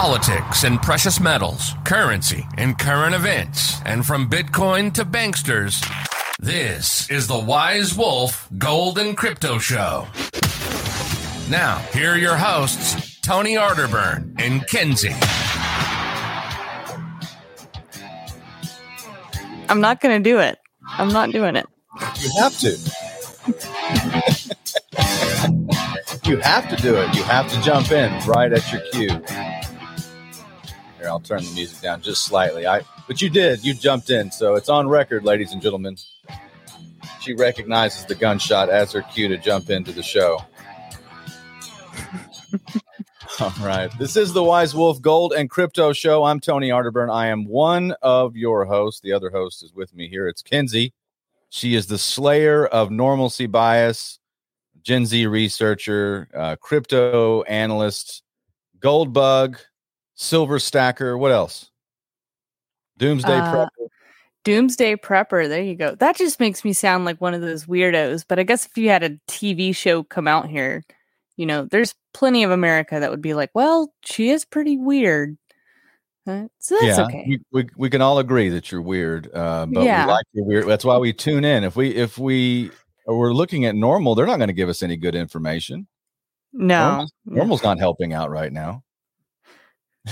politics and precious metals, currency and current events, and from Bitcoin to banksters, this is the Wise Wolf Gold and Crypto Show. Now, here are your hosts, Tony Arterburn and Kenzie. I'm not going to do it. I'm not doing it. You have to. you have to do it. You have to jump in right at your cue. Here, I'll turn the music down just slightly. I, but you did. You jumped in, so it's on record, ladies and gentlemen. She recognizes the gunshot as her cue to jump into the show. All right. This is the Wise Wolf Gold and Crypto Show. I'm Tony Arterburn. I am one of your hosts. The other host is with me here. It's Kenzie. She is the slayer of normalcy bias, Gen Z researcher, uh, crypto analyst, gold bug, silver stacker. What else? Doomsday Uh, prepper. Doomsday Prepper. There you go. That just makes me sound like one of those weirdos. But I guess if you had a TV show come out here, you know, there's plenty of America that would be like, well, she is pretty weird. Uh, so that's yeah, okay. we, we we can all agree that you're weird, uh, but Yeah. we like your weird. That's why we tune in. If we if we we're looking at normal, they're not going to give us any good information. no, Normal's, normal's not helping out right now.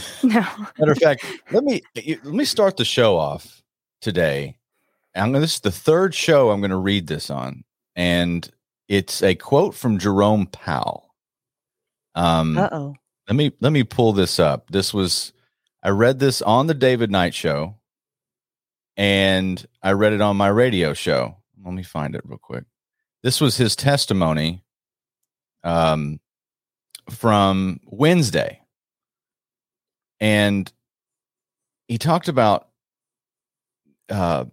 no. Matter of fact, let me let me start the show off today. I'm gonna, this is the third show I'm going to read this on, and it's a quote from Jerome Powell. Um, Uh oh. let me let me pull this up. This was I read this on the David Knight show, and I read it on my radio show. Let me find it real quick. This was his testimony um, from Wednesday, and he talked about. Uh,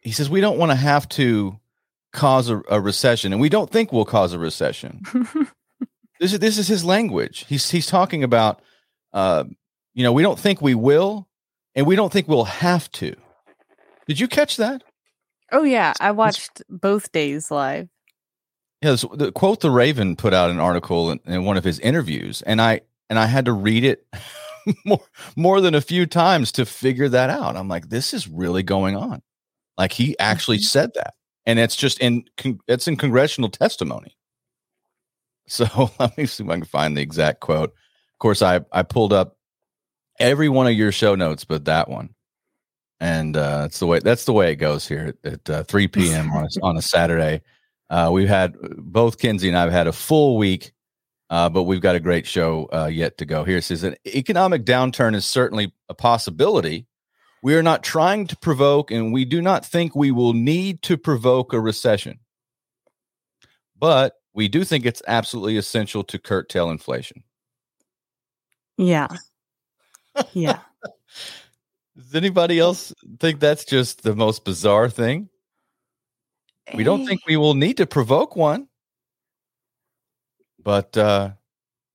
he says we don't want to have to cause a, a recession, and we don't think we'll cause a recession. This is this is his language. He's he's talking about, uh, you know, we don't think we will, and we don't think we'll have to. Did you catch that? oh yeah, I watched both days live. Yes. The Quoth the Raven put out an article in, in one of his interviews, and I and I had to read it more more than a few times to figure that out. I'm like, this is really going on. Like he actually Mhm. said that, and it's just in it's in congressional testimony. So let me see if I can find the exact quote. Of course, I I pulled up every one of your show notes, but that one, and uh, that's the way that's the way it goes here at, at uh, 3 p.m. on a, on a Saturday. Uh, we've had both Kenzie and I've had a full week, uh, but we've got a great show uh, yet to go. Here it says an economic downturn is certainly a possibility. We are not trying to provoke, and we do not think we will need to provoke a recession. But we do think it's absolutely essential to curtail inflation. Yeah. Yeah. Does anybody else think that's just the most bizarre thing? We don't Eh, think we will need to provoke one. But uh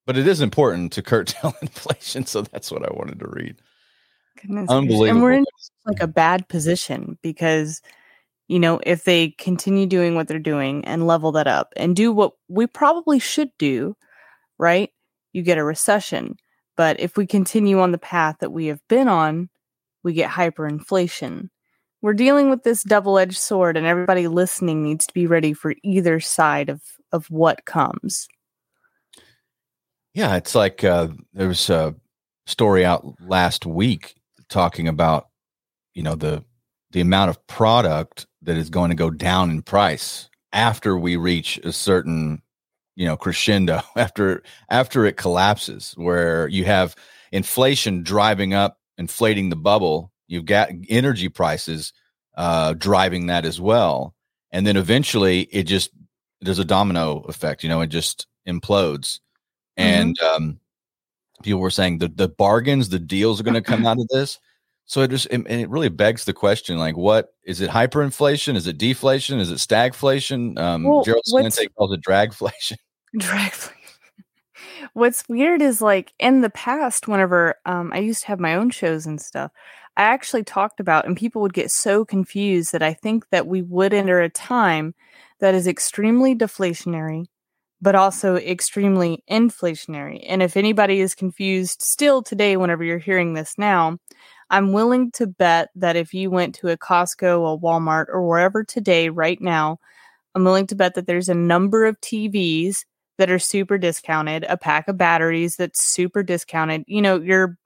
but it is important to curtail inflation, so that's what I wanted to read. Goodness. Unbelievable. And we're in like a bad position because you know if they continue doing what they're doing and level that up and do what we probably should do right you get a recession but if we continue on the path that we have been on we get hyperinflation we're dealing with this double-edged sword and everybody listening needs to be ready for either side of of what comes Yeah, it's like uh, there was a story out last week talking about you know the the amount of product that is going to go down in price after we reach a certain you know crescendo after after it collapses where you have inflation driving up inflating the bubble you've got energy prices uh driving that as well and then eventually it just there's a domino effect you know it just implodes and um people were saying the the bargains the deals are going to come out of this. So it just it, and it really begs the question like what is it hyperinflation? Is it deflation? Is it stagflation? Um Well, gerald what's- calls it dragflation. Dragflation. What's weird is like in the past, whenever um, I used to have my own shows and stuff, I actually talked about, and people would get so confused that I think that we would enter a time that is extremely deflationary, but also extremely inflationary. And if anybody is confused still today, whenever you're hearing this now, I'm willing to bet that if you went to a Costco, a Walmart, or wherever today, right now, I'm willing to bet that there's a number of TVs that are super discounted, a pack of batteries that's super discounted. You know, your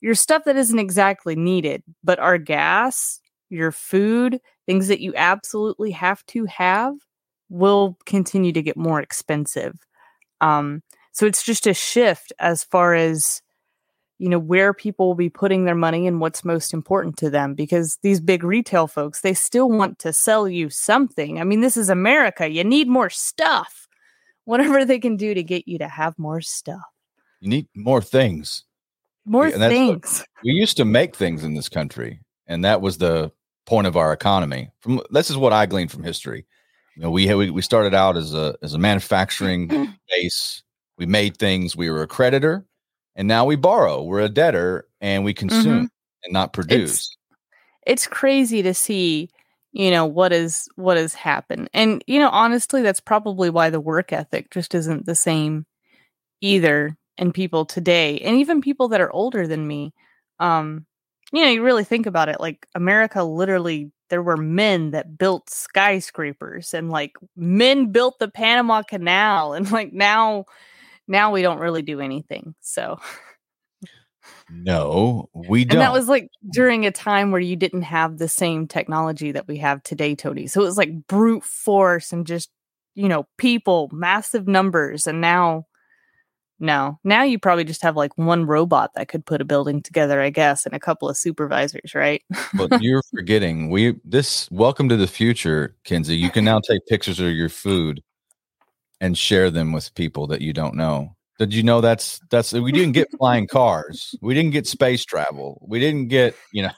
your stuff that isn't exactly needed, but our gas, your food, things that you absolutely have to have will continue to get more expensive. Um, so it's just a shift as far as you know where people will be putting their money and what's most important to them because these big retail folks they still want to sell you something i mean this is america you need more stuff whatever they can do to get you to have more stuff You need more things. more Yeah, what- things We used to make things in this country, and that was the point of our economy. From this is what I gleaned from history. You know, we we, we started out as a as a manufacturing base. We made things. We were a creditor, and now we borrow. We're a debtor, and we consume and not produce. it's crazy to see you know what is what has happened and you know honestly that's probably why the work ethic just isn't the same either in people today and even people that are older than me um you know you really think about it like america literally there were men that built skyscrapers and like men built the panama canal and like now now we don't really do anything so no, we don't. and that was like during a time where you didn't have the same technology that we have today, Tony. So it was like brute force and just, you know, people, massive numbers. And now, no, now you probably just have like one robot that could put a building together, I guess, and a couple of supervisors, right? but you're forgetting we this welcome to the future Kenzie you can now take pictures of your food and share them with people that you don't know did you know that's that's we didn't get flying cars we didn't get space travel we didn't get you know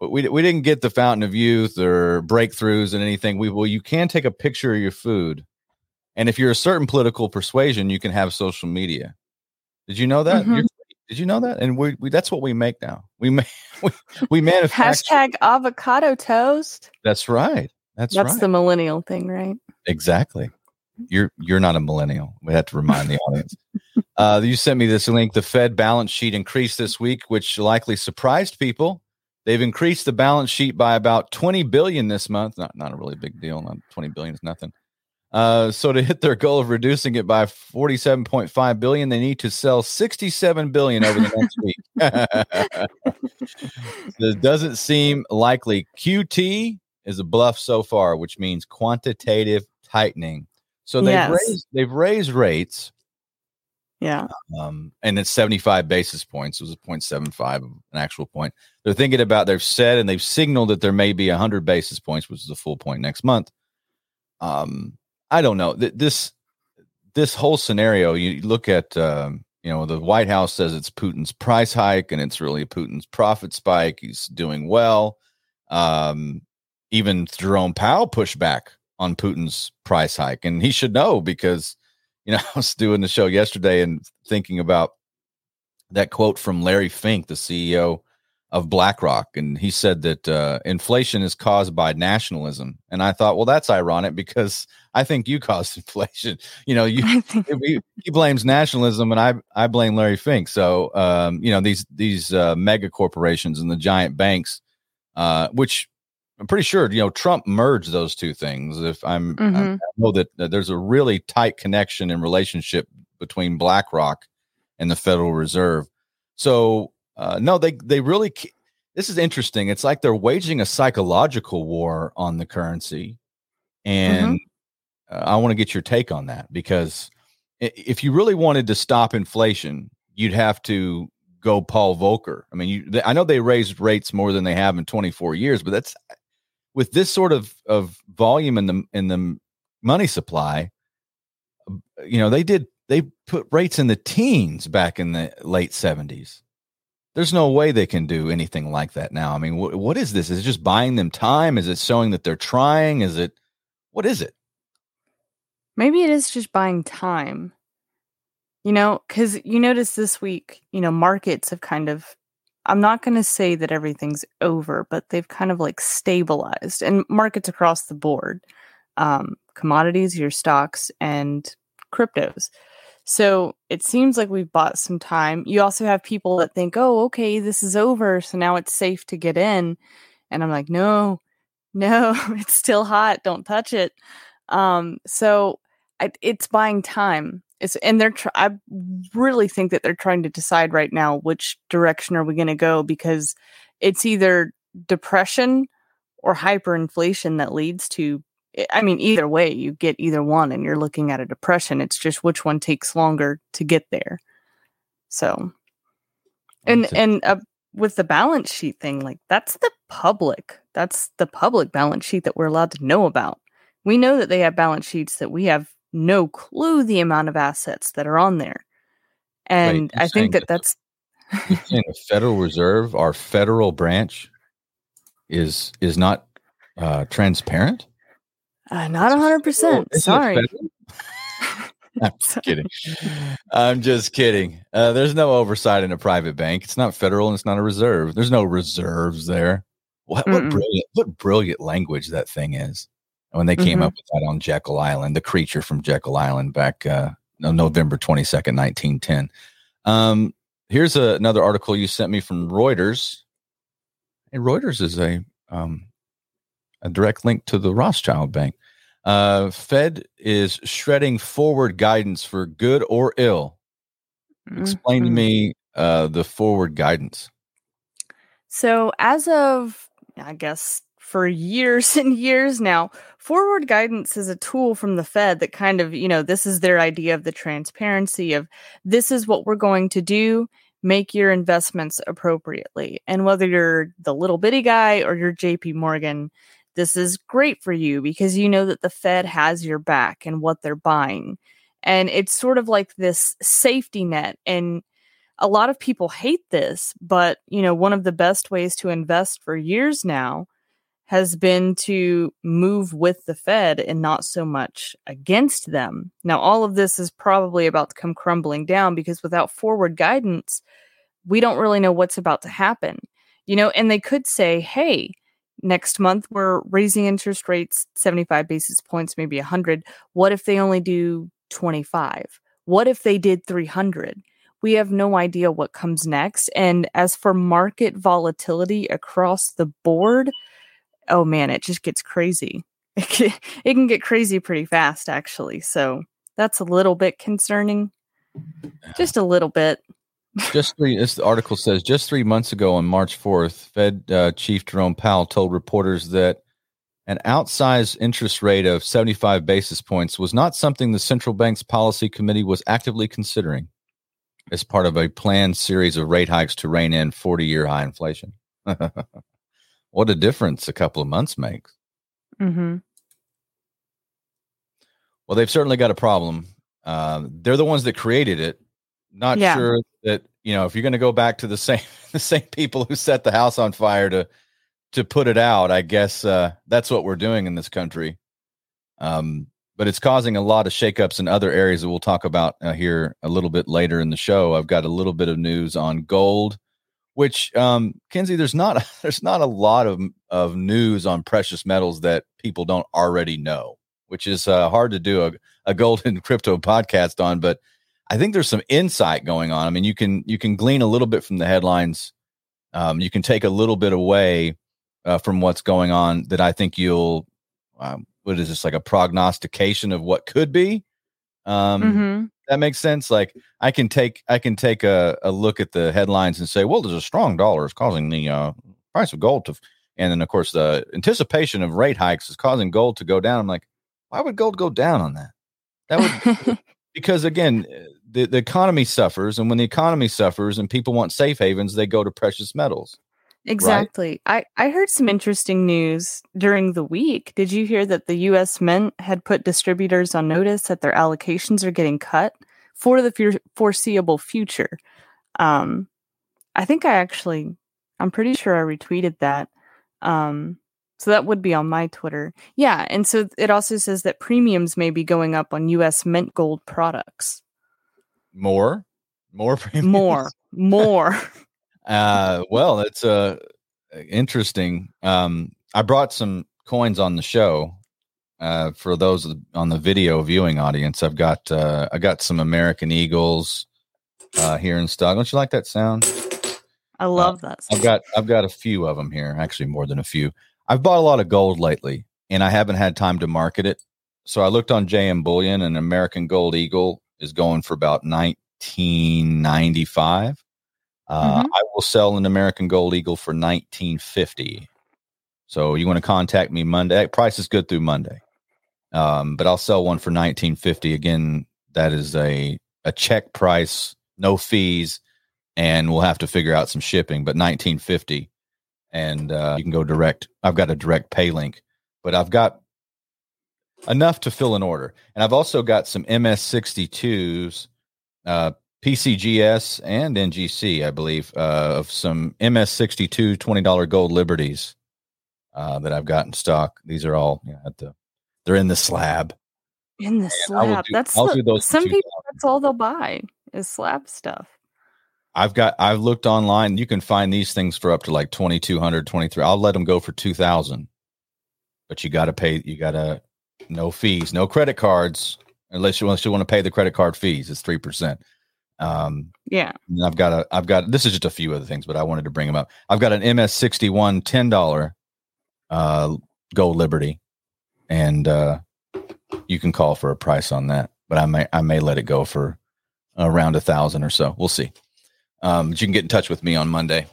we, we didn't get the fountain of youth or breakthroughs and anything we well you can take a picture of your food and if you're a certain political persuasion you can have social media did you know that Mhm. Did you know that and we, we that's what we make now we make we, we manufacture Hashtag avocado toast. that's right. That's, That's right. the millennial thing, right? exactly. You're you're not a millennial. We have to remind the audience. Uh, you sent me this link. The Fed balance sheet increased this week, which likely surprised people. They've increased the balance sheet by about 20 billion this month. Not not a really big deal. Not 20 billion is nothing. Uh, so to hit their goal of reducing it by 47.5 billion, they need to sell 67 billion over the next week. this doesn't seem likely. QT is a bluff so far, which means quantitative tightening. So they've Yes. raised they've raised rates, Yeah. um, and it's 75 basis points. It was a 0.75 an actual point. They're thinking about they've said and they've signaled that there may be 100 basis points, which is a full point next month. Um, I don't know. Th- This this whole scenario, you look at um, you know, the White House says it's Putin's price hike and it's really Putin's profit spike. He's doing well. Um, even Jerome Powell pushed back on Putin's price hike, and he should know because you know I was doing the show yesterday and thinking about that quote from Larry Fink, the CEO of BlackRock, and he said that uh, inflation is caused by nationalism, and I thought, well, that's ironic because I think you caused inflation. You know, you he, he blames nationalism and I I blame Larry Fink. So um, you know these these uh, mega corporations and the giant banks, uh, which I'm pretty sure you know Trump merged those two things. If I'm I Mhm. know that there's a really tight connection and relationship between BlackRock and the Federal Reserve. So uh, no, they they really. This is interesting. It's like they're waging a psychological war on the currency, and uh, I want to get your take on that because if you really wanted to stop inflation, you'd have to go Paul Volcker. I mean, you, th- I know they raised rates more than they have in 24 years, but that's with this sort of of volume in the in the money supply. You know, they did they put rates in the teens back in the late 70s. There's no way they can do anything like that now. I mean, wh- what is this? Is it just buying them time? Is it showing that they're trying? Is it what is it? Maybe it is just buying time. You know, because you notice this week, you know, markets have kind of, I'm not going to say that everything's over, but they've kind of like stabilized and markets across the board, um, commodities, your stocks, and cryptos. So it seems like we've bought some time. You also have people that think, oh, okay, this is over. So now it's safe to get in. And I'm like, no, no, it's still hot. Don't touch it. Um, so I, it's buying time. It's, and they're, tr- I really think that they're trying to decide right now which direction are we going to go because it's either depression or hyperinflation that leads to I mean, either way, you get either one and you're looking at a depression. It's just which one takes longer to get there. So, and, and uh, with the balance sheet thing, like that's the public, that's the public balance sheet that we're allowed to know about. We know that they have balance sheets that we have no clue the amount of assets that are on there. And Wait, I think that, that that's in the Federal Reserve, our federal branch, is is not uh, transparent. Uh, not hundred percent. Sorry. I'm just kidding. I'm just kidding. Uh, there's no oversight in a private bank. It's not federal and it's not a reserve. There's no reserves there. What, what brilliant, what brilliant language that thing is. When they came mm-hmm. up with that on Jekyll Island, the creature from Jekyll Island back uh, November 22nd, 1910. Um, here's a, another article you sent me from Reuters. And Reuters is a um, a direct link to the Rothschild Bank. Uh, Fed is shredding forward guidance for good or ill. Explain mm-hmm. to me uh, the forward guidance. So, as of, I guess, for years and years now, forward guidance is a tool from the Fed that kind of, you know, this is their idea of the transparency of this is what we're going to do. Make your investments appropriately. And whether you're the little bitty guy or you're JP Morgan, this is great for you because you know that the Fed has your back and what they're buying. And it's sort of like this safety net. And a lot of people hate this, but you know, one of the best ways to invest for years now has been to move with the Fed and not so much against them. Now, all of this is probably about to come crumbling down because without forward guidance, we don't really know what's about to happen. You know, and they could say, hey, next month we're raising interest rates 75 basis points, maybe 100. What if they only do 25? What if they did 300? We have no idea what comes next. And as for market volatility across the board, oh man, it just gets crazy. It can, it can get crazy pretty fast, actually. So that's a little bit concerning. Just a little bit just three. This article says just three months ago on March fourth, Fed uh, Chief Jerome Powell told reporters that an outsized interest rate of 75 basis points was not something the central bank's policy committee was actively considering as part of a planned series of rate hikes to rein in 40 year high inflation. what a difference a couple of months makes. Mm-hmm. Well, they've certainly got a problem. Uh, they're the ones that created it. Not yeah. sure that you know if you're going to go back to the same the same people who set the house on fire to to put it out. I guess uh, that's what we're doing in this country. Um, but it's causing a lot of shakeups in other areas that we'll talk about uh, here a little bit later in the show. I've got a little bit of news on gold, which um, Kenzie, there's not there's not a lot of of news on precious metals that people don't already know, which is uh, hard to do a, a gold and crypto podcast on. But I think there's some insight going on. I mean, you can you can glean a little bit from the headlines. Um, you can take a little bit away uh, from what's going on that I think you'll. Um, what is this like a prognostication of what could be? Um, mm-hmm. That makes sense. Like I can take I can take a, a look at the headlines and say, well, there's a strong dollar is causing the uh, price of gold to, and then of course the anticipation of rate hikes is causing gold to go down. I'm like, why would gold go down on that? That would because again, the, the economy suffers, and when the economy suffers and people want safe havens, they go to precious metals. Exactly. Right? I, I heard some interesting news during the week. Did you hear that the US Mint had put distributors on notice that their allocations are getting cut for the foreseeable future? Um, I think I actually, I'm pretty sure I retweeted that. Um, so that would be on my Twitter. Yeah. And so it also says that premiums may be going up on US Mint Gold products. More, more premiums. More, more. uh, well, it's uh, interesting. Um, I brought some coins on the show. uh, for those on the video viewing audience, I've got uh, I got some American Eagles uh, here in stock. Don't you like that sound? I love that. I've got I've got a few of them here, actually more than a few. I've bought a lot of gold lately, and I haven't had time to market it. So I looked on JM Bullion, and American Gold Eagle is going for about nineteen ninety five. Uh, Mhm. I will sell an American Gold Eagle for nineteen fifty. So you want to contact me Monday? Price is good through Monday, um, but I'll sell one for nineteen fifty. Again, that is a a check price, no fees, and we'll have to figure out some shipping. But nineteen fifty, and uh, you can go direct. I've got a direct pay link, but I've got enough to fill an order, and I've also got some MS sixty twos. Uh, PCGS and NGC, I believe, uh, of some MS62 $20 gold liberties uh, that I've got in stock. These are all you know, at the, they're in the slab. in the slab. do- that's the- some people. That's all they'll buy is slab stuff. I've got, I've looked online. You can find these things for up to like 2200 23 I'll let them go for 2000 but you got to pay, you got to, no fees, no credit cards, unless you, unless you want to pay the credit card fees. It's 3%. Um, Yeah. And I've got a, I've got, this is just a few other things, but I wanted to bring them up. I've got an MS61 $10 uh, Gold Liberty, and uh, you can call for a price on that, but I may, I may let it go for around a thousand or so. We'll see. Um, but you can get in touch with me on Monday.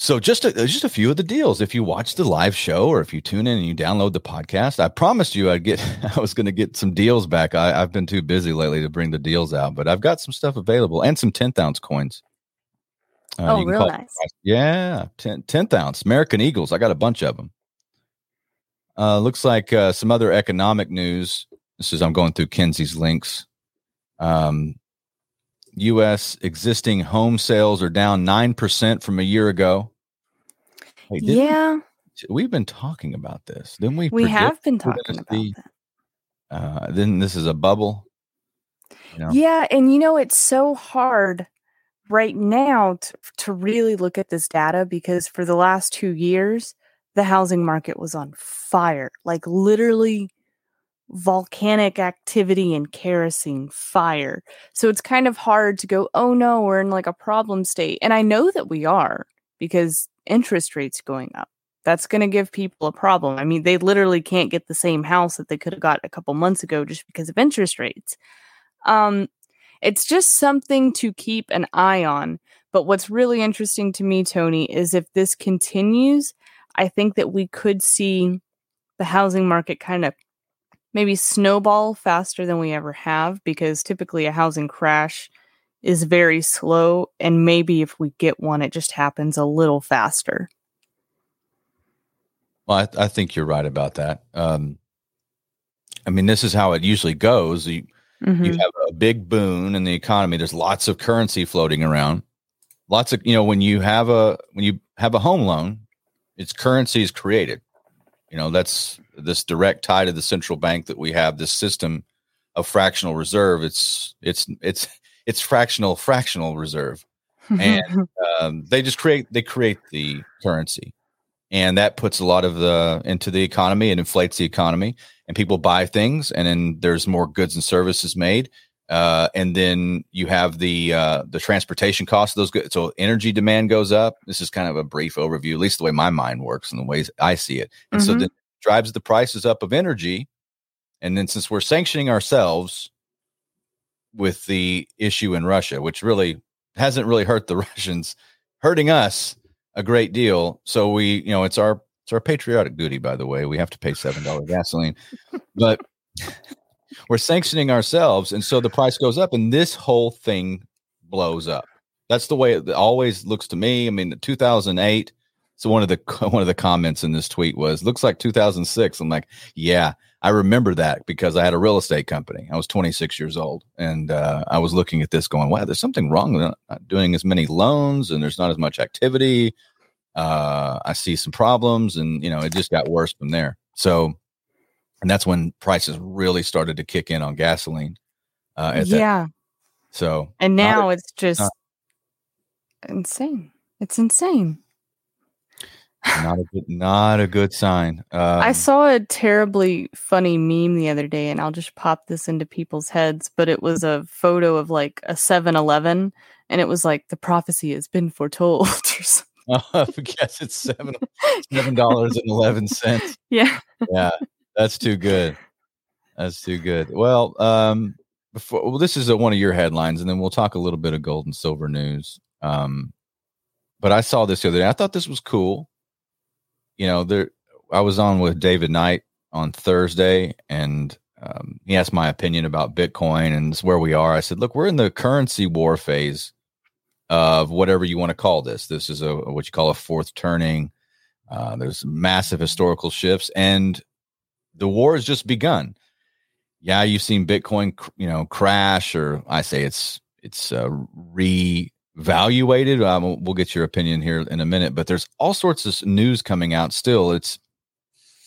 So just a, just a few of the deals. If you watch the live show or if you tune in and you download the podcast, I promised you I'd get I was going to get some deals back. I, I've been too busy lately to bring the deals out, but I've got some stuff available and some tenth ounce coins. Uh, oh, real nice. Yeah, 10, 10th ounce American Eagles. I got a bunch of them. Uh, looks like uh, some other economic news. This is I'm going through Kenzie's links. Um, U.S. existing home sales are down nine percent from a year ago. Hey, Yeah, we've been talking about this, didn't we? we have been talking about that. Uh, then this is a bubble. You know? Yeah, and you know it's so hard right now to, to really look at this data because for the last 2 years the housing market was on fire. Like literally volcanic activity and kerosene fire. So it's kind of hard to go, "Oh no, we're in like a problem state." And I know that we are because interest rates going up. That's going to give people a problem. I mean, they literally can't get the same house that they could have got a couple months ago just because of interest rates. Um it's just something to keep an eye on. But what's really interesting to me, Tony, is if this continues, I think that we could see the housing market kind of maybe snowball faster than we ever have because typically a housing crash is very slow. And maybe if we get one, it just happens a little faster. Well, I, I think you're right about that. Um, I mean, this is how it usually goes. You, Mhm. you have a big boon in the economy. There's lots of currency floating around. Lots of you know when you have a when you have a home loan, its currency is created. You know that's this direct tie to the central bank that we have. This system of fractional reserve. It's it's it's it's fractional fractional reserve. and- um, they just create they create the currency and that puts a lot of the into the economy and inflates the economy and people buy things and then there's more goods and services made uh, and then you have the uh, the transportation cost of those goods so energy demand goes up this is kind of a brief overview at least the way my mind works and the ways i see it and so Mhm. then drives the prices up of energy and then since we're sanctioning ourselves with the issue in russia which really hasn't really hurt the russians hurting us a great deal. So we, you know, it's our it's our patriotic duty, by the way. We have to pay seven dollar gasoline, but we're sanctioning ourselves, and so the price goes up, and this whole thing blows up. That's the way it always looks to me. I mean, 2008. So one of the one of the comments in this tweet was, "Looks like 2006." I'm like, "Yeah, I remember that because I had a real estate company. I was 26 years old, and uh, I was looking at this, going, "Wow, there's something wrong with not doing as many loans, and there's not as much activity." Uh, I see some problems, and you know, it just got worse from there. So, and that's when prices really started to kick in on gasoline. Uh, at that, yeah. so And Not now it's just not- insane. It's insane. Not a good, not a good sign. Um, I saw a terribly funny meme the other day, and I'll just pop this into people's heads. But it was a photo of like a 7 Eleven, and it was like the prophecy has been foretold. or something. I guess it's seven seven dollars and eleven cents. yeah. Yeah, that's too good. That's too good. Well, um, before well, this is a, one of your headlines, and then we'll talk a little bit of gold and silver news. Um, but I saw this the other day. I thought this was cool. You know, there I was on with David Knight on Thursday, and um, he asked my opinion about Bitcoin and where we are. I said, look, we're in the currency war phase of whatever you want to call this. This is a what you call a fourth turning. Uh, there's massive historical shifts, and the war has just begun. Yeah, you've seen Bitcoin, you know, crash, or I say it's it's uh, reevaluated. Um, we'll get your opinion here in a minute, but there's all sorts of news coming out. Still, it's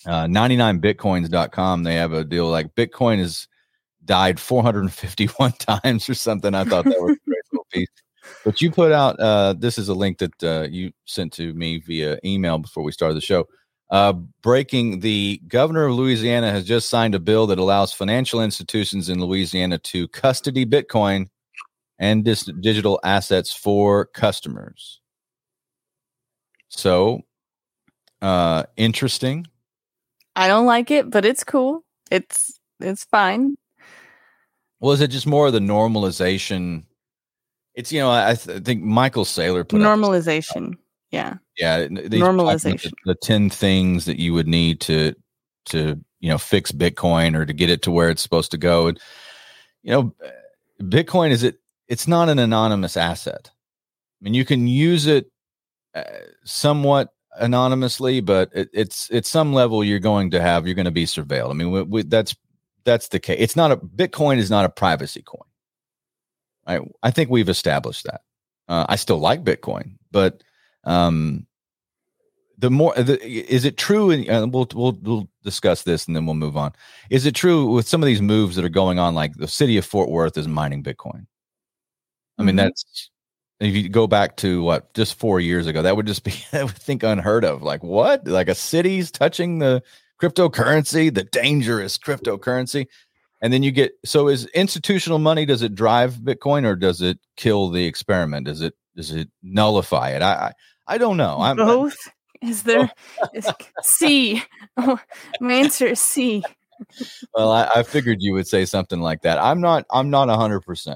uh, 99bitcoins.com. They have a deal like Bitcoin has died 451 times or something. I thought that was a great little piece. But you put out uh, this is a link that uh, you sent to me via email before we started the show. Uh, breaking the governor of Louisiana has just signed a bill that allows financial institutions in Louisiana to custody Bitcoin and dis- digital assets for customers. So, uh, interesting. I don't like it, but it's cool. It's it's fine. Well, is it just more of the normalization it's you know I, th- think Michael Saylor put it. normalization. Yeah. Yeah. Normalization. The, the, ten things that you would need to to you know fix Bitcoin or to get it to where it's supposed to go. And you know, Bitcoin is it? It's not an anonymous asset. I mean, you can use it uh, somewhat anonymously, but it, it's it's some level you're going to have. You're going to be surveilled. I mean, we, we, that's that's the case. It's not a Bitcoin is not a privacy coin. I I think we've established that. Uh, I still like Bitcoin, but um, the more the, is it true? And uh, we'll we'll we'll discuss this and then we'll move on. Is it true with some of these moves that are going on? Like the city of Fort Worth is mining Bitcoin. I mean, mm-hmm. that's if you go back to what just four years ago, that would just be I would think unheard of. Like what? Like a city's touching the cryptocurrency, the dangerous cryptocurrency. And then you get so is institutional money does it drive bitcoin or does it kill the experiment? Does it does it nullify it? I i, I don't know. I'm both? Is there is c? Oh, my answer is c. Well I, I, figured you would say something like that. I'm not i'm not 100%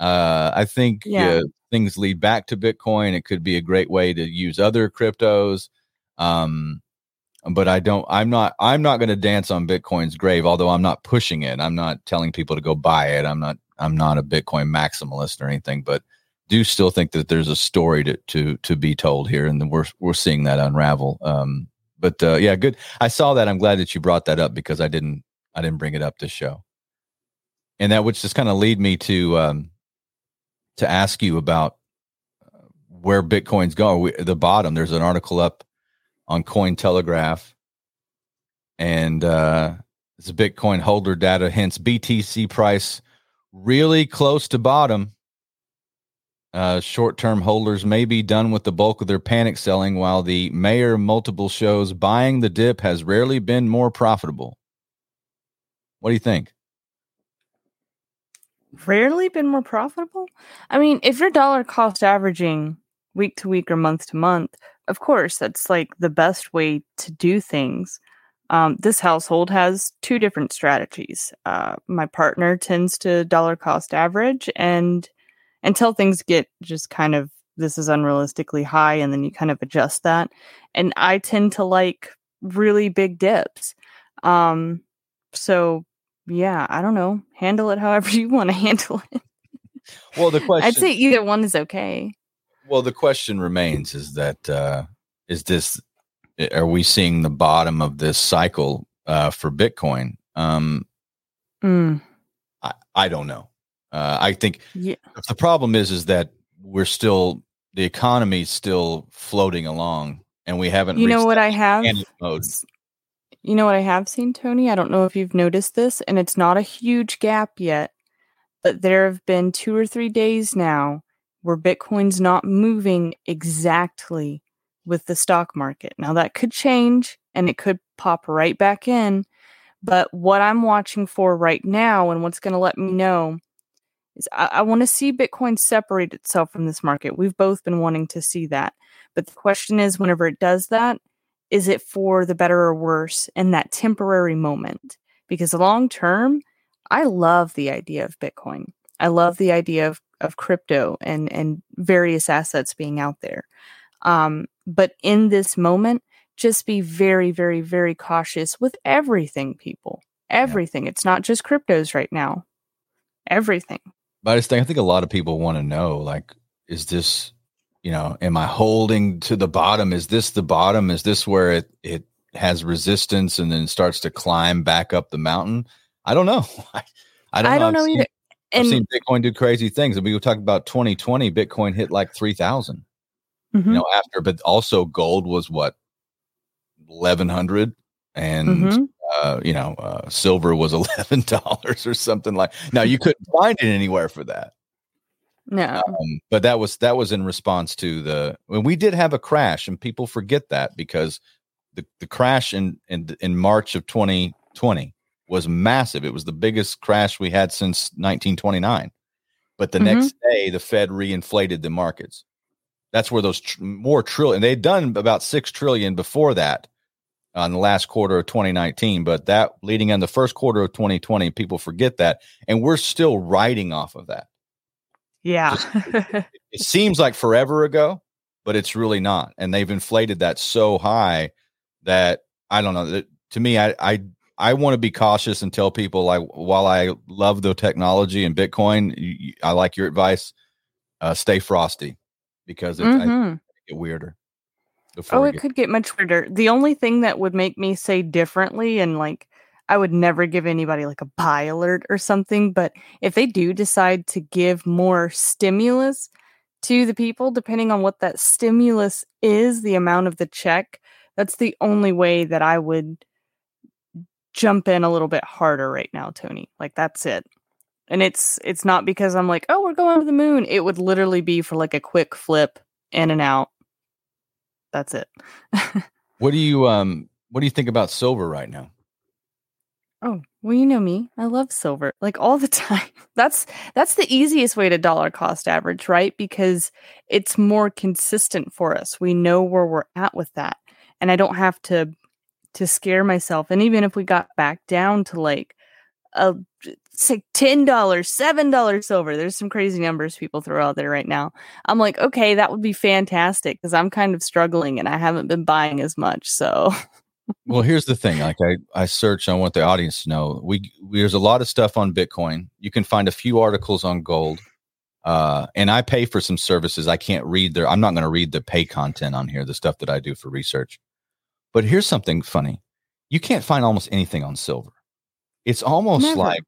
uh i think yeah. things lead back to bitcoin it could be a great way to use other cryptos um but I don't I'm not I'm not going to dance on Bitcoin's grave although I'm not pushing it. I'm not telling people to go buy it. I'm not I'm not a Bitcoin maximalist or anything, but do still think that there's a story to to to be told here and we're we're seeing that unravel. Um but uh, yeah, good. I saw that. I'm glad that you brought that up because I didn't I didn't bring it up this show. And that would just kind of lead me to um to ask you about uh, where Bitcoin's going. We, the bottom, there's an article up on Cointelegraph, and uh, it's Bitcoin holder data. Hence, BTC price really close to bottom. Uh, short-term holders may be done with the bulk of their panic selling, while the Mayer Multiple shows buying the dip has rarely been more profitable. What do you think? Rarely been more profitable. I mean, if you're dollar cost averaging week to week or month to month, of course, that's like the best way to do things. Um, this household has two different strategies. Uh, my partner tends to dollar cost average, and until things get just kind of this is unrealistically high, and then you kind of adjust that. And I tend to like really big dips. Um, so yeah, I don't know. Handle it however you want to handle it. Well, the question I'd say either one is okay. Well, the question remains: is that uh, is this? Are we seeing the bottom of this cycle uh, for Bitcoin? Um, mm. I, I don't know. Uh, I think yeah. the problem is is that we're still the economy's still floating along, and we haven't. You know what I have? You know what I have seen, Tony? I don't know if you've noticed this, and it's not a huge gap yet, but there have been two or three days now where Bitcoin's not moving exactly with the stock market. Now that could change and it could pop right back in. But what I'm watching for right now and what's going to let me know is I, I want to see Bitcoin separate itself from this market. We've both been wanting to see that. But the question is, whenever it does that, is it for the better or worse in that temporary moment? Because long term, I love the idea of Bitcoin. I love the idea of, of crypto and, and various assets being out there. Um, but in this moment, just be very, very, very cautious with everything, people. Everything. Yeah. It's not just cryptos right now. Everything. But I just think I think a lot of people want to know, like, is this, you know, am I holding to the bottom? Is this the bottom? Is this where it it has resistance and then starts to climb back up the mountain? I don't know. I, I don't, I don't know, know either. And, I've seen Bitcoin do crazy things. And we were talking about 2020, Bitcoin hit like 3,000 mm-hmm. you know, after, but also gold was what, 1100 and, mm-hmm. uh, you know, uh, silver was $11 or something like, now you couldn't find it anywhere for that. No, um, but that was, that was in response to the, when we did have a crash and people forget that because the, the crash in, in, in March of 2020 was massive. It was the biggest crash we had since 1929. But the mm-hmm. next day, the Fed reinflated the markets. That's where those tr- more trillion. They'd done about six trillion before that on the last quarter of 2019, but that leading in the first quarter of 2020, people forget that, and we're still riding off of that. Yeah, Just, it, it seems like forever ago, but it's really not, and they've inflated that so high that I don't know. That, to me, I I I want to be cautious and tell people like while I love the technology and Bitcoin, I like your advice. Uh, stay frosty because it, mm-hmm. get weirder. Oh, it get- could get much weirder. The only thing that would make me say differently and like I would never give anybody like a buy alert or something, but if they do decide to give more stimulus to the people, depending on what that stimulus is, the amount of the check, that's the only way that I would jump in a little bit harder right now, Tony. Like that's it. And it's it's not because I'm like, oh, we're going to the moon. It would literally be for like a quick flip in and out. That's it. what do you um what do you think about silver right now? Oh, well, you know me. I love silver like all the time. That's that's the easiest way to dollar cost average, right? Because it's more consistent for us. We know where we're at with that. And I don't have to to scare myself. And even if we got back down to like a say ten dollars, seven dollars silver, there's some crazy numbers people throw out there right now. I'm like, okay, that would be fantastic because I'm kind of struggling and I haven't been buying as much. So well, here's the thing. Like I, I search I want the audience to know. We, we there's a lot of stuff on Bitcoin. You can find a few articles on gold. Uh, and I pay for some services. I can't read there. I'm not going to read the pay content on here. The stuff that I do for research. But here's something funny. You can't find almost anything on silver. It's almost Never. like,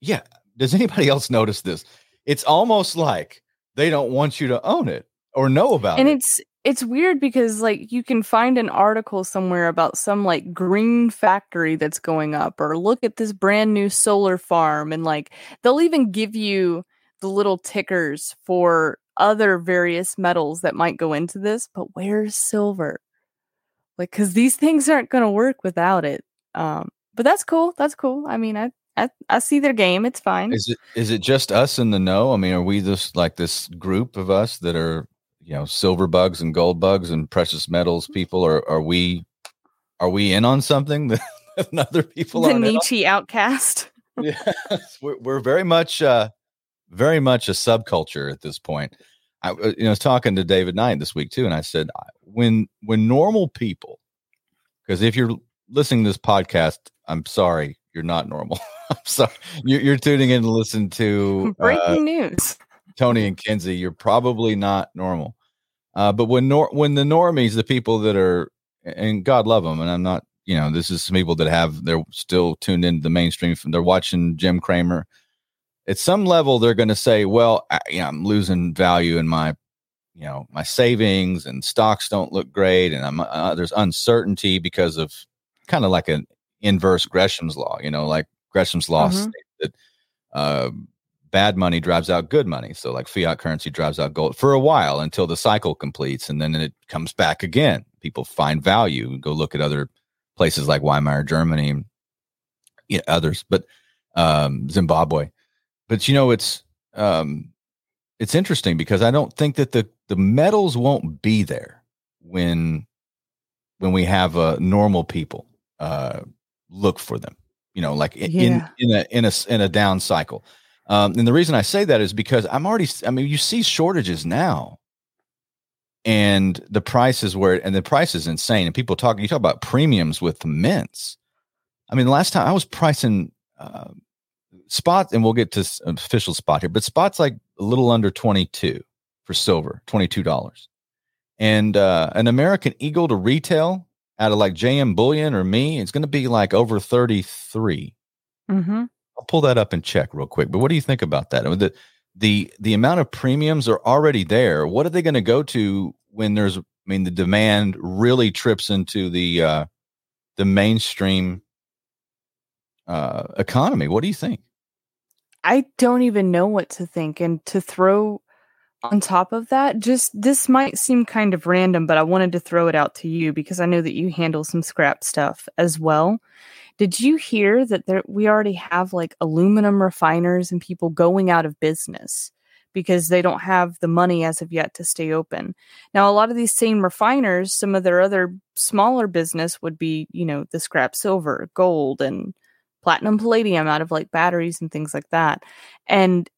yeah. Does anybody else notice this? It's almost like they don't want you to own it or know about and it. And it's it's weird because like you can find an article somewhere about some like green factory that's going up or look at this brand new solar farm and like they'll even give you the little tickers for other various metals that might go into this, but where's silver? like because these things aren't going to work without it um but that's cool that's cool. I mean I, I i see their game it's fine. Is it is it just us in the know? I mean are we just like this group of us that are you know silver bugs and gold bugs and precious metals people or are we are we in on something that other people are the Nietzsche outcast. Yeah we're, we're very much uh very much a subculture at this point. I, uh, you know, I was talking to David Knight this week too, and I said when when normal people, because if you're listening to this podcast, I'm sorry, you're not normal. I'm sorry, you're, you're, tuning in to listen to breaking uh, news. Tony and Kenzie, you're probably not normal. Uh, but when nor- when the normies, the people that are, and God love them, and I'm not, you know, this is some people that have they're still tuned into the mainstream. They're watching Jim Cramer at some level they're going to say well I, you know, i'm losing value in my you know my savings and stocks don't look great and i'm uh, there's uncertainty because of kind of like an inverse gresham's law you know like gresham's law mm-hmm. that uh, bad money drives out good money. So like fiat currency drives out gold for a while until the cycle completes and then it comes back again. People find value. And go look at other places like Weimar Germany you know, others, but um, Zimbabwe. But you know, it's um, it's interesting because I don't think that the the metals won't be there when when we have uh, normal people uh, look for them. You know, like in, Yeah. in in a in a in a down cycle. Um, and the reason I say that is because I'm already. I mean, you see shortages now, and the price is where and the price is insane. And people talk. You talk about premiums with mints. I mean, the last time I was pricing uh, spot, and we'll get to official spot here, but spot's like a little under twenty two for silver, twenty two dollars, and uh, an American Eagle to retail out of like JM Bullion or me, it's going to be like over thirty three. Mm-hmm. I'll pull that up and check real quick. But what do you think about that? I mean, the the the amount of premiums are already there. What are they going to go to when there's? I mean, the demand really trips into the uh, the mainstream uh, economy. What do you think? I don't even know what to think. And to throw on top of that, just this might seem kind of random, but I wanted to throw it out to you because I know that you handle some scrap stuff as well. Did you hear that there we already have like aluminum refiners and people going out of business because they don't have the money as of yet to stay open? Now, a lot of these same refiners, some of their other smaller business would be, you know, the scrap silver, gold, and platinum palladium out of like batteries and things like that. And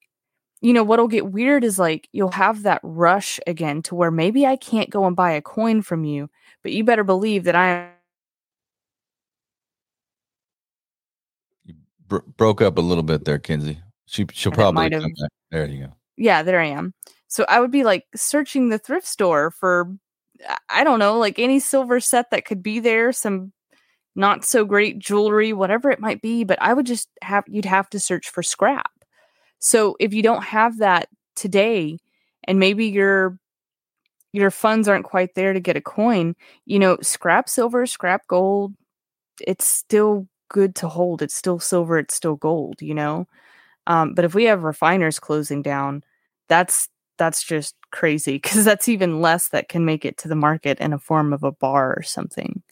you know what'll get weird is like you'll have that rush again to where maybe I can't go and buy a coin from you, but you better believe that I bro- broke up a little bit there, Kenzie. She she'll And probably come back. There you go. yeah, there I am. So I would be like searching the thrift store for I- I don't know, like any silver set that could be there, some not so great jewelry, whatever it might be, but I would just have you'd have to search for scrap. So if you don't have that today and maybe your your funds aren't quite there to get a coin, you know, scrap silver, scrap gold, it's still good to hold. It's still silver, it's still gold, you know. Um, but if we have refiners closing down, that's that's just crazy because that's even less that can make it to the market in a form of a bar or something.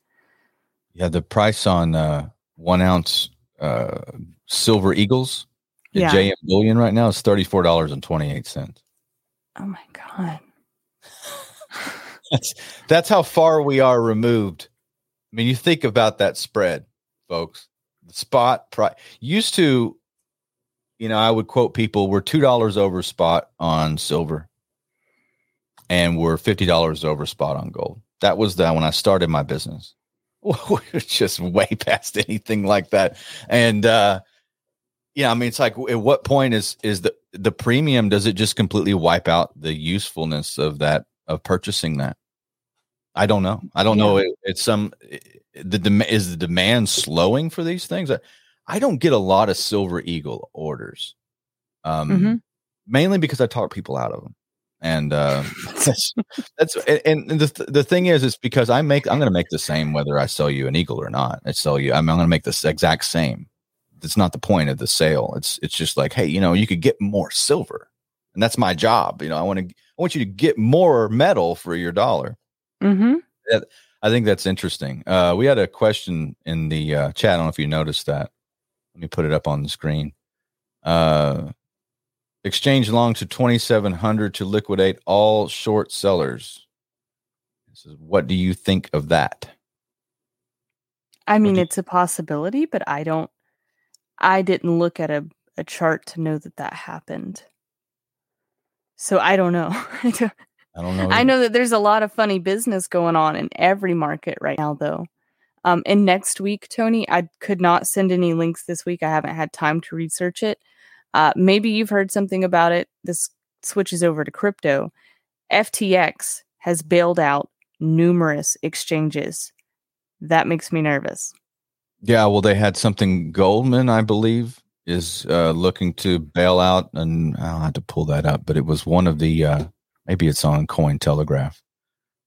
Yeah, the price on uh, one ounce uh, silver eagles at Yeah. JM Bullion right now is thirty four dollars and twenty eight cents. Oh my god. That's that's how far we are removed. I mean, you think about that spread, folks. The spot price used to, you know, I would quote people: "We're two dollars over spot on silver, and we're fifty dollars over spot on gold." That was that when I started my business. We're just way past anything like that, and uh, yeah, I mean, it's like, at what point is is the the premium? Does it just completely wipe out the usefulness of that of purchasing that? I don't know. I don't know. It, it's some the dem- is the demand slowing for these things. I, I don't get a lot of Silver Eagle orders, um, Mhm. mainly because I talk people out of them, and uh, that's that's and, and the the thing is, it's because I make I'm going to make the same whether I sell you an Eagle or not. I sell you. I'm, I'm going to make this exact same. It's not the point of the sale. It's it's just like, hey, you know, you could get more silver, and that's my job. You know, I want to I want you to get more metal for your dollar. Mm-hmm. I think that's interesting. Uh, we had a question in the uh, chat. I don't know if you noticed that. Let me put it up on the screen. Uh, exchange long to 2700 to liquidate all short sellers. This is, what do you think of that? I mean, you- it's a possibility, but I don't. I didn't look at a, a chart to know that that happened. So I don't know. I don't- know. I know that there's a lot of funny business going on in every market right now, though. Um, and next week, Tony, I could not send any links this week. I haven't had time to research it. Uh, maybe you've heard something about it. This switches over to crypto. FTX has bailed out numerous exchanges. That makes me nervous. Yeah, well, they had something. Goldman, I believe, is uh, looking to bail out, and I'll have to pull that up. But it was one of the uh, maybe it's on Cointelegraph.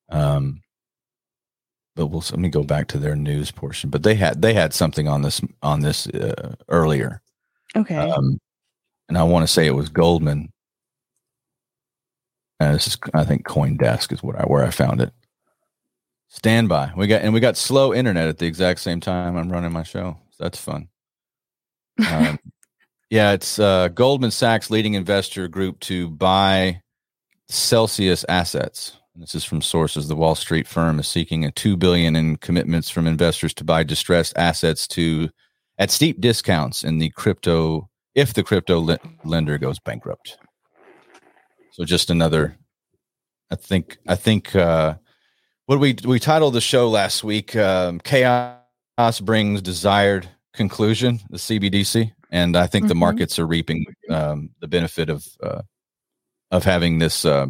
Um, but we'll let me go back to their news portion. But they had they had something on this on this uh, earlier. Okay. Um, and I want to say it was Goldman. And this is, I think, CoinDesk is what I where I found it. Stand by. We got and we got slow internet at the exact same time I'm running my show. So that's fun. Um, yeah, it's uh, Goldman Sachs leading investor group to buy Celsius assets. This is from sources. The Wall Street firm is seeking a two billion in commitments from investors to buy distressed assets to at steep discounts in the crypto if the crypto le- lender goes bankrupt. So just another. I think. I think. Uh, what we we titled the show last week? Um, Chaos brings desired conclusion. The CBDC, and I think mm-hmm. the markets are reaping um, the benefit of uh, of having this. Uh,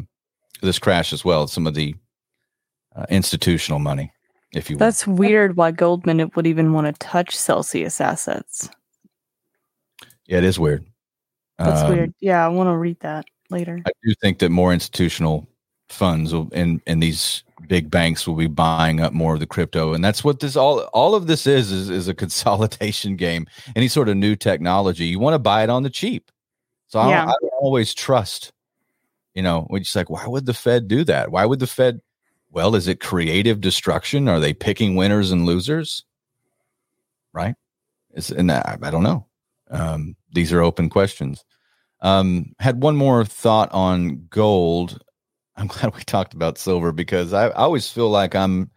this crash as well. Some of the uh, institutional money, if you will. That's weird. Why Goldman would even want to touch Celsius assets? Yeah, it is weird. That's um, weird. Yeah, I want to read that later. I do think that more institutional funds will, and and these big banks will be buying up more of the crypto, and that's what this all all of this is is, is a consolidation game. Any sort of new technology, you want to buy it on the cheap. So I, yeah. I always trust you know, we're just like, why would the Fed do that? Why would the Fed? Well, is it creative destruction? Are they picking winners and losers? Right? Is and I, I don't know. Um, these are open questions. Um, had one more thought on gold. I'm glad we talked about silver because I, I always feel like I'm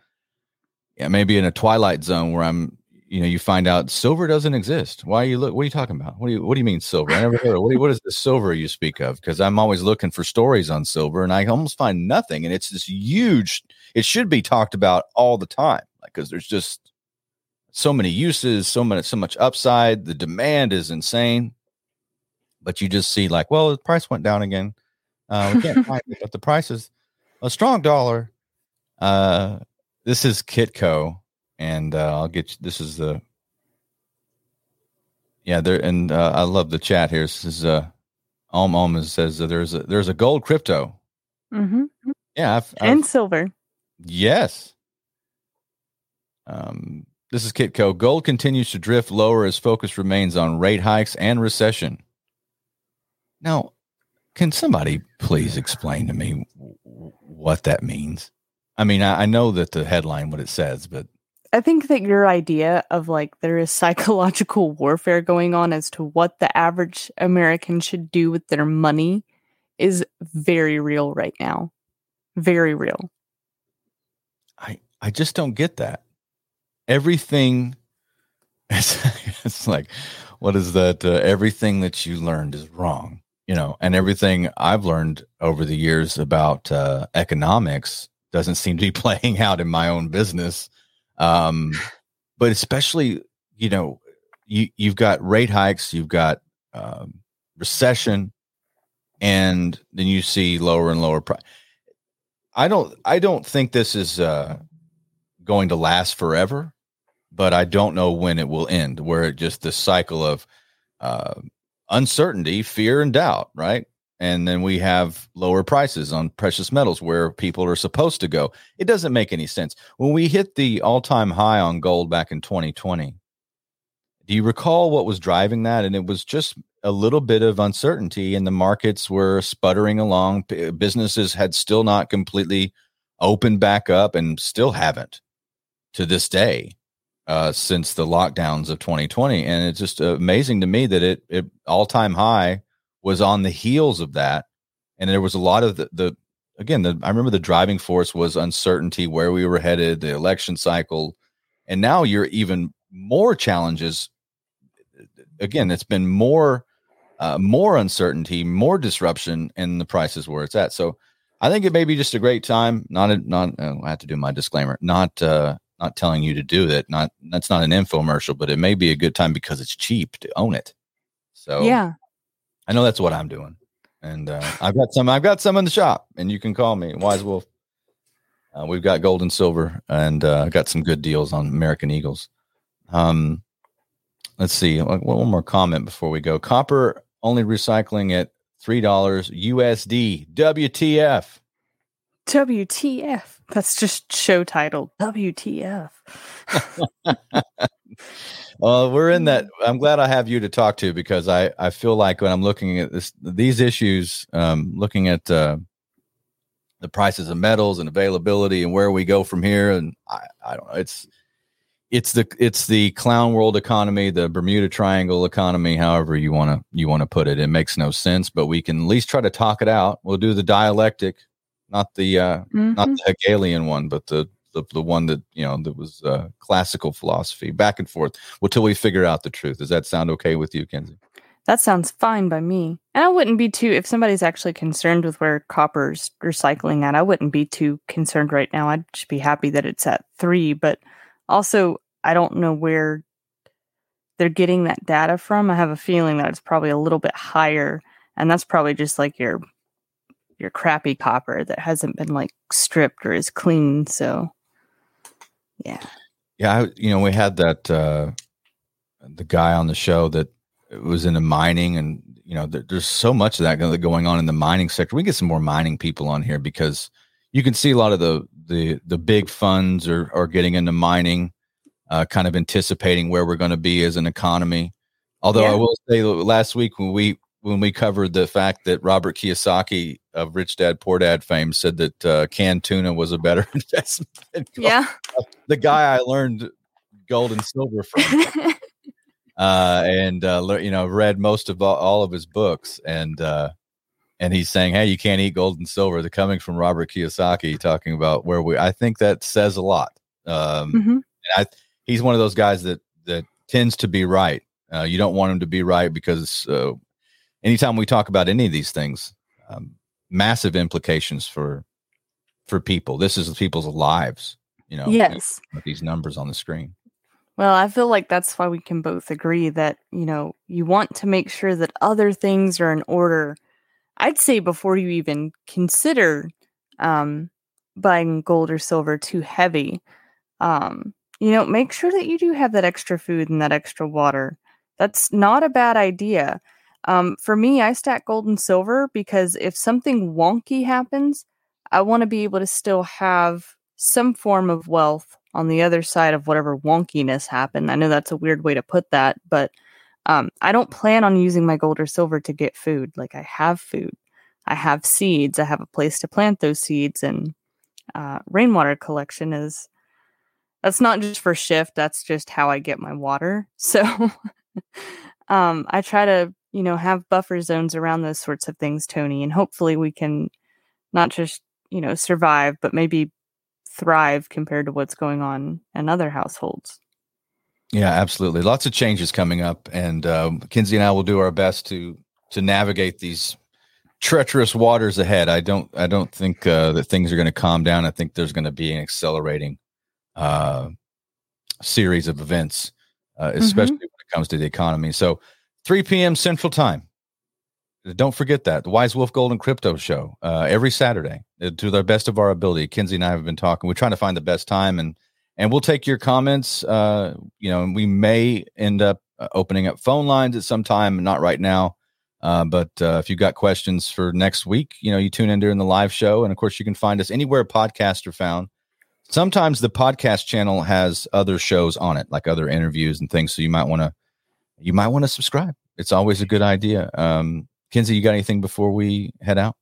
yeah, maybe in a twilight zone where I'm you know, you find out silver doesn't exist. Why are you look? What are you talking about? What do you What do you mean silver? I never heard. What, what is the silver you speak of? Because I'm always looking for stories on silver, and I almost find nothing. And it's this huge. It should be talked about all the time, because there's just so many uses, so much, so much upside. The demand is insane, but you just see like, well, the price went down again. Uh, we can't find it, but the price is a strong dollar. Uh, this is Kitco and uh, I'll get you, this is the yeah there and uh, I love the chat here. This is uh Om Om says there's a there's a gold crypto. Mm-hmm. Yeah, I've, I've, and silver. Yes. Um, this is Kitco. Gold continues to drift lower as focus remains on rate hikes and recession. Now, can somebody please explain to me what that means? I mean, I, I know that the headline what it says, but I think that your idea of like there is psychological warfare going on as to what the average American should do with their money is very real right now. Very real. I I just don't get that. Everything it's, it's like what is that uh, everything that you learned is wrong, you know, and everything I've learned over the years about uh, economics doesn't seem to be playing out in my own business um, but especially, you know, you you've got rate hikes, you've got um, recession, and then you see lower and lower price. I don't I don't think this is uh, going to last forever, but I don't know when it will end. Where it just the cycle of uh, uncertainty, fear, and doubt, right? And then we have lower prices on precious metals where people are supposed to go. It doesn't make any sense. When we hit the all time high on gold back in 2020, do you recall what was driving that? And it was just a little bit of uncertainty, and the markets were sputtering along. Businesses had still not completely opened back up and still haven't to this day. Uh, since the lockdowns of 2020, and it's just amazing to me that it, it all time high was on the heels of that, and there was a lot of the, the again. The, I remember the driving force was uncertainty where we were headed, the election cycle, and now you're even more challenges. Again, it's been more uh, more uncertainty, more disruption, and the prices where it's at. So I think it may be just a great time. Not a, not uh, I have to do my disclaimer. Not uh, not telling you to do that. Not that's not an infomercial, but it may be a good time because it's cheap to own it. So yeah, I know that's what I'm doing, and uh, I've got some. I've got some in the shop, and you can call me Wise Wolf. Uh, we've got gold and silver, and uh, got some good deals on American Eagles. Um, let's see. One more comment before we go. Copper only recycling at three dollars USD. WTF? WTF? That's just show title. WTF? well, we're in that. I'm glad I have you to talk to because I I feel like when I'm looking at this these issues, um, looking at uh, the prices of metals and availability and where we go from here, and I I don't know. It's it's the it's the clown world economy, the Bermuda Triangle economy, however you want to you want to put it. It makes no sense, but we can at least try to talk it out. We'll do the dialectic, not the uh, mm-hmm. not the Hegelian one, but the the, the one that you know that was uh, classical philosophy, back and forth until we figure out the truth. Does that sound okay with you, Kenzie? That sounds fine by me. And I wouldn't be too if somebody's actually concerned with where copper's recycling at. I wouldn't be too concerned right now. I'd just be happy that it's at three. But also, I don't know where they're getting that data from. I have a feeling that it's probably a little bit higher, and that's probably just like your your crappy copper that hasn't been like stripped or is clean. So yeah. Yeah, I, you know, we had that uh the guy on the show that was into mining and you know there, there's so much of that going on in the mining sector. We get some more mining people on here because you can see a lot of the the the big funds are are getting into mining, uh, kind of anticipating where we're going to be as an economy. Although yeah. I will say last week when we when we covered the fact that Robert Kiyosaki of Rich Dad Poor Dad fame said that uh, canned tuna was a better investment. yeah, the guy I learned gold and silver from, uh, and uh, you know read most of all, all of his books, and uh, and he's saying, "Hey, you can't eat gold and silver." They're coming from Robert Kiyosaki, talking about where we. I think that says a lot. Um, mm-hmm. And I, he's one of those guys that that tends to be right. Uh, you don't want him to be right because uh, anytime we talk about any of these things, um, massive implications for for people. This is people's lives, you know. Yes. With these numbers on the screen. Well, I feel like that's why we can both agree that, you know, you want to make sure that other things are in order. I'd say before you even consider um, buying gold or silver too heavy, um, you know, make sure that you do have that extra food and that extra water. That's not a bad idea. Um, for me, I stack gold and silver because if something wonky happens, I want to be able to still have some form of wealth on the other side of whatever wonkiness happened. I know that's a weird way to put that, but um, I don't plan on using my gold or silver to get food. Like I have food, I have seeds, I have a place to plant those seeds, and uh, rainwater collection is that's not just for shift. That's just how I get my water. So um, I try to you know, have buffer zones around those sorts of things, Tony, and hopefully we can not just, you know, survive, but maybe thrive compared to what's going on in other households. Yeah, absolutely. Lots of changes coming up, and uh, Kenzie and I will do our best to to navigate these treacherous waters ahead. I don't I don't think uh, that things are going to calm down. I think there's going to be an accelerating uh, series of events, uh, especially mm-hmm. when it comes to the economy. So 3 p.m. Central Time. Don't forget that the Wise Wolf Golden Crypto Show uh, every Saturday uh, to the best of our ability. Kenzie and I have been talking. We're trying to find the best time, and and we'll take your comments. Uh, you know, we may end up uh, opening up phone lines at some time, not right now. Uh, but uh, if you've got questions for next week, you know, you tune in during the live show, and of course, you can find us anywhere podcasts are found. Sometimes the podcast channel has other shows on it, like other interviews and things. So you might want to you might want to subscribe. It's always a good idea. Um, Kenzie, you got anything before we head out?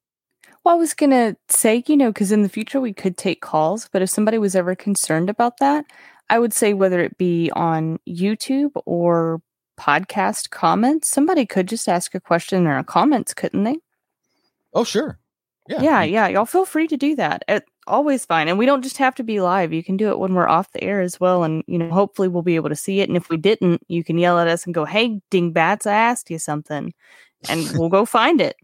Well, I was going to say, you know, because in the future we could take calls, but if somebody was ever concerned about that, I would say whether it be on YouTube or podcast comments, somebody could just ask a question in our comments, couldn't they? Oh, sure. Yeah. Yeah. Yeah. Y'all feel free to do that. It, always fine. And we don't just have to be live. You can do it when we're off the air as well. And, you know, hopefully we'll be able to see it. And if we didn't, you can yell at us and go, Hey, dingbats, I asked you something. And we'll go find it.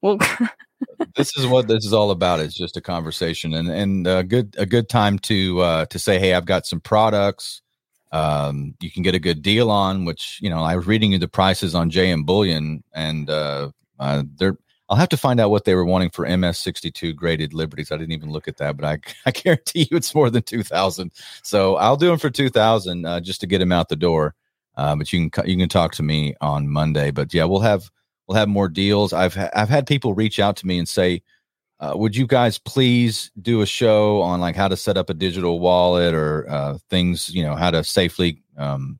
We'll this is what this is all about. It's just a conversation and, and a good, a good time to, uh, to say, Hey, I've got some products. Um, you can get a good deal on which, you know, I was reading you the prices on JM Bullion and, uh, uh, they're, I'll have to find out what they were wanting for MS62 graded Liberties. I didn't even look at that, but I, I guarantee you it's more than 2000. So I'll do them for 2000 uh, just to get them out the door. Uh, but you can you can talk to me on Monday. But yeah, we'll have we'll have more deals. I've ha- I've had people reach out to me and say, uh, "Would you guys please do a show on like how to set up a digital wallet or uh, things, you know, how to safely um,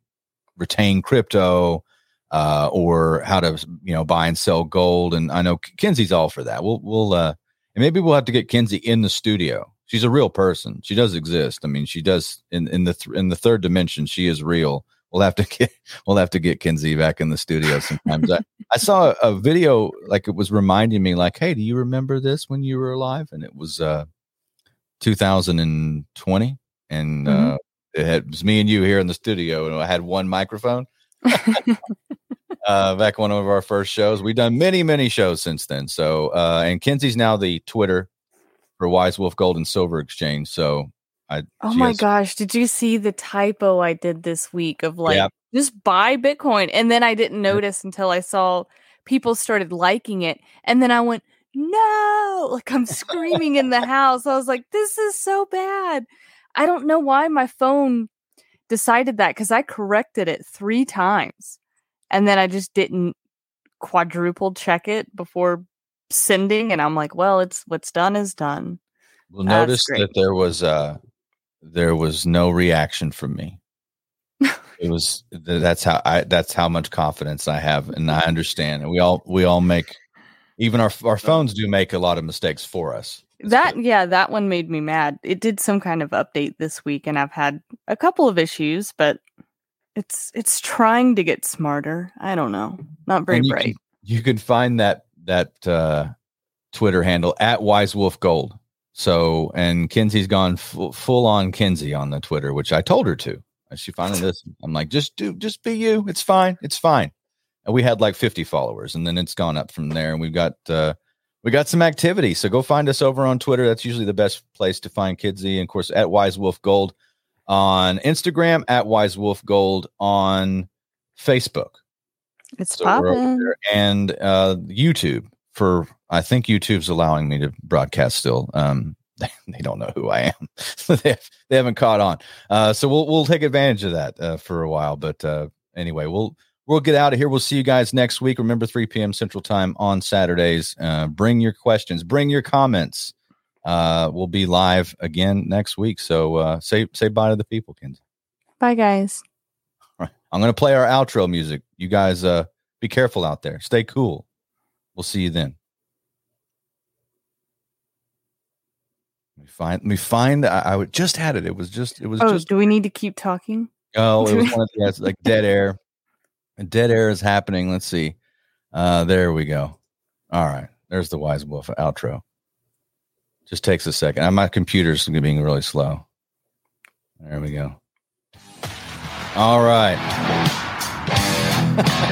retain crypto uh, or how to you know buy and sell gold. And I know Kenzie's all for that. We'll we'll uh, and maybe we'll have to get Kenzie in the studio. She's a real person. She does exist. I mean, she does in in the th- in the third dimension. She is real. We'll have to get we'll have to get Kenzie back in the studio sometimes. I, I saw a, video like it was reminding me like, hey, do you remember this when you were alive? And it was uh 2020, and mm-hmm. uh, it, had, it was me and you here in the studio, and I had one microphone. uh, back one of our first shows. We've done many, many shows since then. So, uh, and Kenzie's now the Twitter for Wise Wolf Gold and Silver Exchange. So, I oh my has, gosh, did you see the typo I did this week of like yeah. just buy Bitcoin? And then I didn't notice until I saw people started liking it, and then I went no, like I'm screaming in the house. I was like, this is so bad. I don't know why my phone decided that because I corrected it three times and then I just didn't quadruple check it before sending. And I'm like, well, it's what's done is done. Well, notice that there was uh there was no reaction from me. it was that's how I that's how much confidence I have, and I understand. And we all we all make even our our phones do make a lot of mistakes for us. That yeah, that one made me mad. It did some kind of update this week, and I've had a couple of issues, but it's it's trying to get smarter. I don't know, not very you bright. Can, you can find that that uh, Twitter handle at Wise Wolf Gold. So, and Kenzie's gone full, full on Kenzie on the Twitter, which I told her to. And she finally listened. I'm like, just do, just be you. It's fine. It's fine. And we had like 50 followers, and then it's gone up from there. And we've got uh, we got some activity. So go find us over on Twitter. That's usually the best place to find Kenzie. And of course, at Wise Wolf Gold on Instagram, at Wise Wolf Gold on Facebook. It's so popping. And uh, YouTube for, I think YouTube's allowing me to broadcast still. Um, they don't know who I am. they, they haven't caught on. Uh, so we'll, we'll take advantage of that uh, for a while. But uh, anyway, we'll, we'll get out of here. We'll see you guys next week. Remember, 3 p.m. Central Time on Saturdays. Uh, bring your questions, bring your comments. Uh, we'll be live again next week. So uh, say say bye to the people, Kenzie. Bye, guys. All right. I'm going to play our outro music. You guys uh, be careful out there. Stay cool. We'll see you then. Let me find. Let me find. I, I just had it. It was just. It was. Oh, just, do we need to keep talking? Oh, it was one of the like dead air. Dead air is happening. Let's see. Uh, there we go. All right. There's the Wise Wolf outro. Just takes a second. Uh, my computer's being really slow. There we go. All right.